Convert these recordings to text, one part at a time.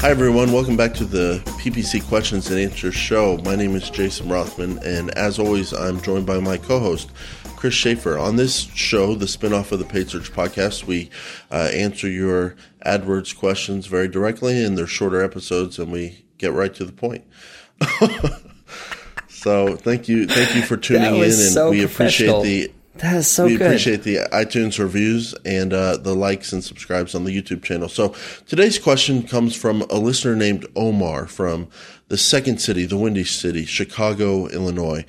Hi, everyone. Welcome back to the PPC Questions and Answers show. My name is Jason Rothman, and as always, I'm joined by my co host, Chris Schaefer. On this show, the spinoff of the Paid Search podcast, we uh, answer your AdWords questions very directly, and they're shorter episodes, and we get right to the point. so, thank you, thank you for tuning in, and so we appreciate the that is so we good. appreciate the iTunes reviews and uh, the likes and subscribes on the YouTube channel. So today's question comes from a listener named Omar from the second city, the Windy City, Chicago, Illinois.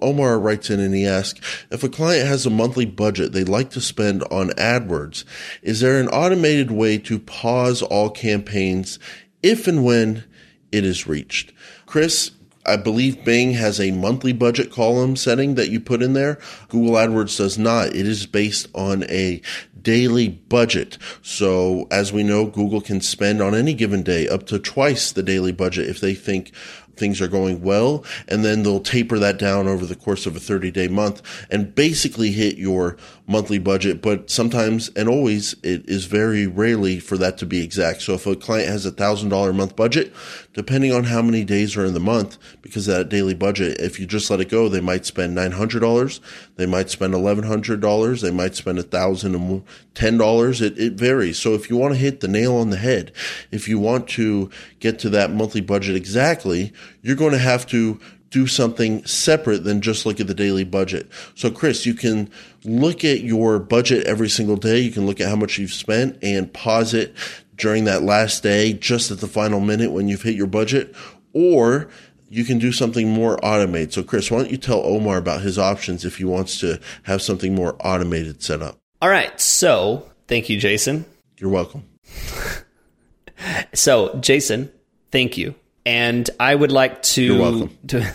Omar writes in and he asks, if a client has a monthly budget they'd like to spend on AdWords, is there an automated way to pause all campaigns if and when it is reached? Chris, I believe Bing has a monthly budget column setting that you put in there. Google AdWords does not. It is based on a daily budget. So as we know, Google can spend on any given day up to twice the daily budget if they think things are going well. And then they'll taper that down over the course of a 30 day month and basically hit your monthly budget. But sometimes and always it is very rarely for that to be exact. So if a client has a thousand dollar month budget, depending on how many days are in the month, because that daily budget, if you just let it go, they might spend $900. They might spend $1,100. They might spend a thousand and ten dollars. It, it varies. So if you want to hit the nail on the head, if you want to get to that monthly budget exactly, you're going to have to do something separate than just look at the daily budget. So, Chris, you can look at your budget every single day. You can look at how much you've spent and pause it during that last day, just at the final minute when you've hit your budget, or you can do something more automated. So, Chris, why don't you tell Omar about his options if he wants to have something more automated set up? All right. So, thank you, Jason. You're welcome. So, Jason, thank you. And I would like to. You're welcome. To,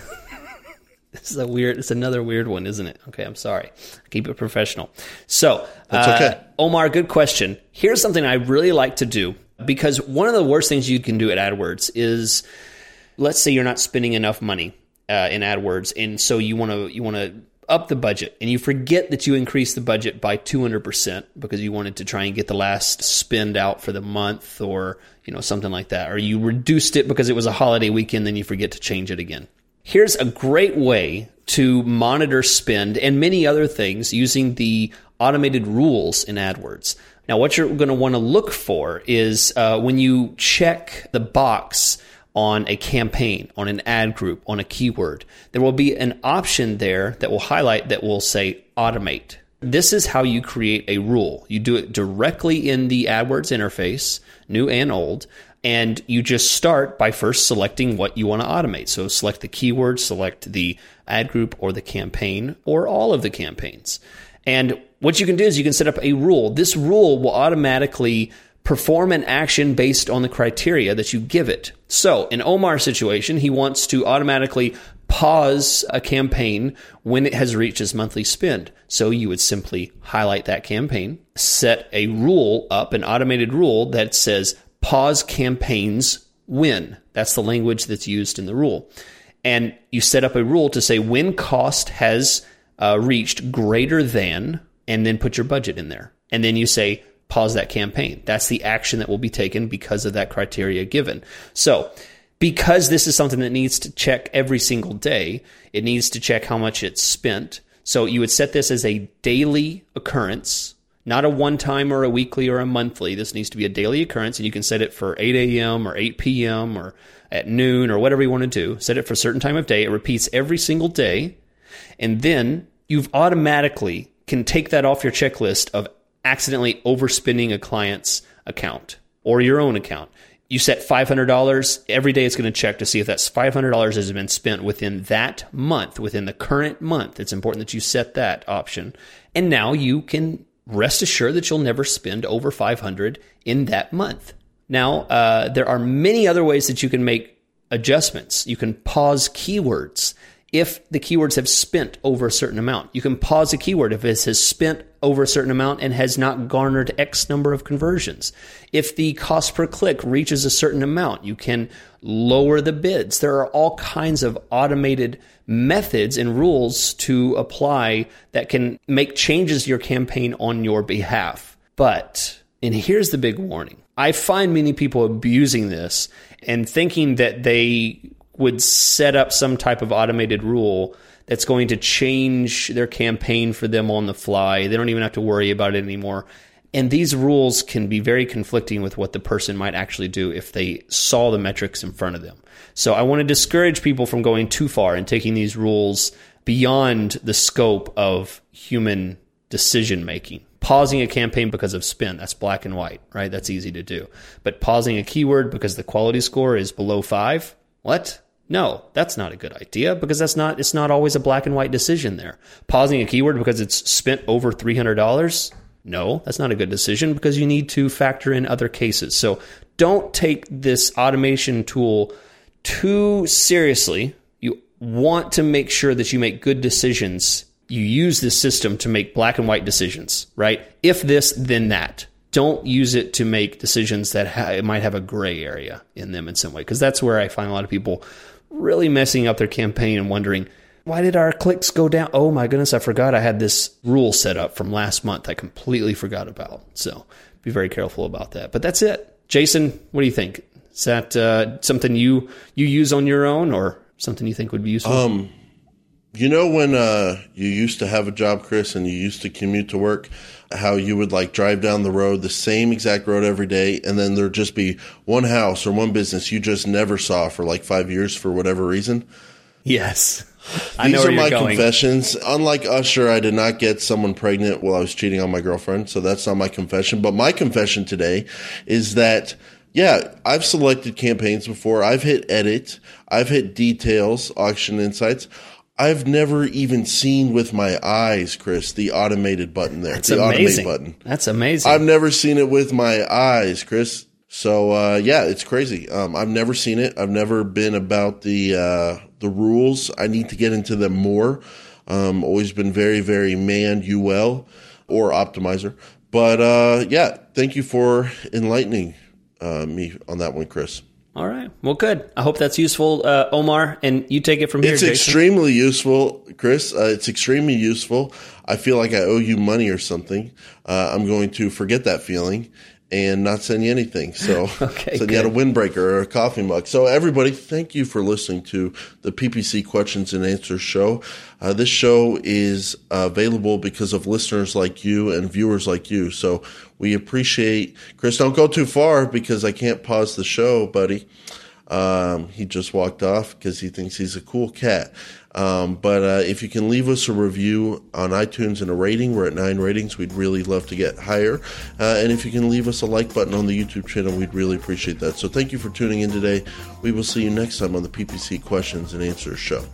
this is a weird. It's another weird one, isn't it? Okay, I'm sorry. Keep it professional. So, That's uh. Omar, good question. Here's something I really like to do because one of the worst things you can do at AdWords is, let's say you're not spending enough money uh, in AdWords, and so you want to you want to up the budget and you forget that you increased the budget by 200% because you wanted to try and get the last spend out for the month or you know something like that or you reduced it because it was a holiday weekend then you forget to change it again. Here's a great way to monitor spend and many other things using the automated rules in AdWords. Now what you're going to want to look for is uh, when you check the box on a campaign, on an ad group, on a keyword. There will be an option there that will highlight that will say automate. This is how you create a rule. You do it directly in the AdWords interface, new and old, and you just start by first selecting what you want to automate. So select the keyword, select the ad group or the campaign or all of the campaigns. And what you can do is you can set up a rule. This rule will automatically perform an action based on the criteria that you give it. So, in Omar's situation, he wants to automatically pause a campaign when it has reached its monthly spend. So, you would simply highlight that campaign, set a rule up, an automated rule that says pause campaigns when. That's the language that's used in the rule. And you set up a rule to say when cost has uh, reached greater than, and then put your budget in there. And then you say pause that campaign. That's the action that will be taken because of that criteria given. So, because this is something that needs to check every single day, it needs to check how much it's spent. So, you would set this as a daily occurrence, not a one time or a weekly or a monthly. This needs to be a daily occurrence, and you can set it for 8 a.m. or 8 p.m. or at noon or whatever you want to do. Set it for a certain time of day. It repeats every single day. And then you've automatically can take that off your checklist of accidentally overspending a client's account or your own account. You set $500. Every day it's going to check to see if that's $500 has been spent within that month, within the current month. It's important that you set that option. And now you can rest assured that you'll never spend over 500 in that month. Now, uh, there are many other ways that you can make adjustments. You can pause keywords if the keywords have spent over a certain amount. You can pause a keyword if it has spent over a certain amount and has not garnered X number of conversions. If the cost per click reaches a certain amount, you can lower the bids. There are all kinds of automated methods and rules to apply that can make changes to your campaign on your behalf. But And here's the big warning I find many people abusing this and thinking that they would set up some type of automated rule that's going to change their campaign for them on the fly. They don't even have to worry about it anymore. And these rules can be very conflicting with what the person might actually do if they saw the metrics in front of them. So I want to discourage people from going too far and taking these rules beyond the scope of human decision making. Pausing a campaign because of spin, that's black and white, right? That's easy to do. But pausing a keyword because the quality score is below five, what? No, that's not a good idea because that's not it's not always a black and white decision there. Pausing a keyword because it's spent over $300? No, that's not a good decision because you need to factor in other cases. So don't take this automation tool too seriously. You want to make sure that you make good decisions. You use this system to make black and white decisions, right? If this, then that. Don't use it to make decisions that ha- might have a gray area in them in some way, because that's where I find a lot of people really messing up their campaign and wondering, why did our clicks go down? Oh my goodness, I forgot I had this rule set up from last month. I completely forgot about. So be very careful about that. But that's it. Jason, what do you think? Is that uh, something you you use on your own, or something you think would be useful? Um, you know when uh, you used to have a job, Chris, and you used to commute to work, how you would like drive down the road, the same exact road every day, and then there'd just be one house or one business you just never saw for like five years for whatever reason. Yes. I These are my going. confessions. Unlike Usher, I did not get someone pregnant while I was cheating on my girlfriend, so that's not my confession. But my confession today is that yeah, I've selected campaigns before. I've hit edit. I've hit details, auction insights. I've never even seen with my eyes, Chris, the automated button there. That's the amazing. automate button. That's amazing. I've never seen it with my eyes, Chris. So uh, yeah, it's crazy. Um, I've never seen it. I've never been about the uh, the rules. I need to get into them more. Um, always been very very man UL or optimizer. But uh, yeah, thank you for enlightening uh, me on that one, Chris. All right. Well, good. I hope that's useful, uh, Omar. And you take it from here. It's Jason. extremely useful, Chris. Uh, it's extremely useful. I feel like I owe you money or something. Uh, I'm going to forget that feeling and not send you anything. So okay, send good. you out a windbreaker or a coffee mug. So everybody, thank you for listening to the PPC Questions and Answers show. Uh, this show is uh, available because of listeners like you and viewers like you. So we appreciate Chris. Don't go too far because I can't pause the show, buddy. Um, he just walked off because he thinks he's a cool cat. Um, but uh, if you can leave us a review on iTunes and a rating, we're at nine ratings. We'd really love to get higher. Uh, and if you can leave us a like button on the YouTube channel, we'd really appreciate that. So thank you for tuning in today. We will see you next time on the PPC Questions and Answers Show.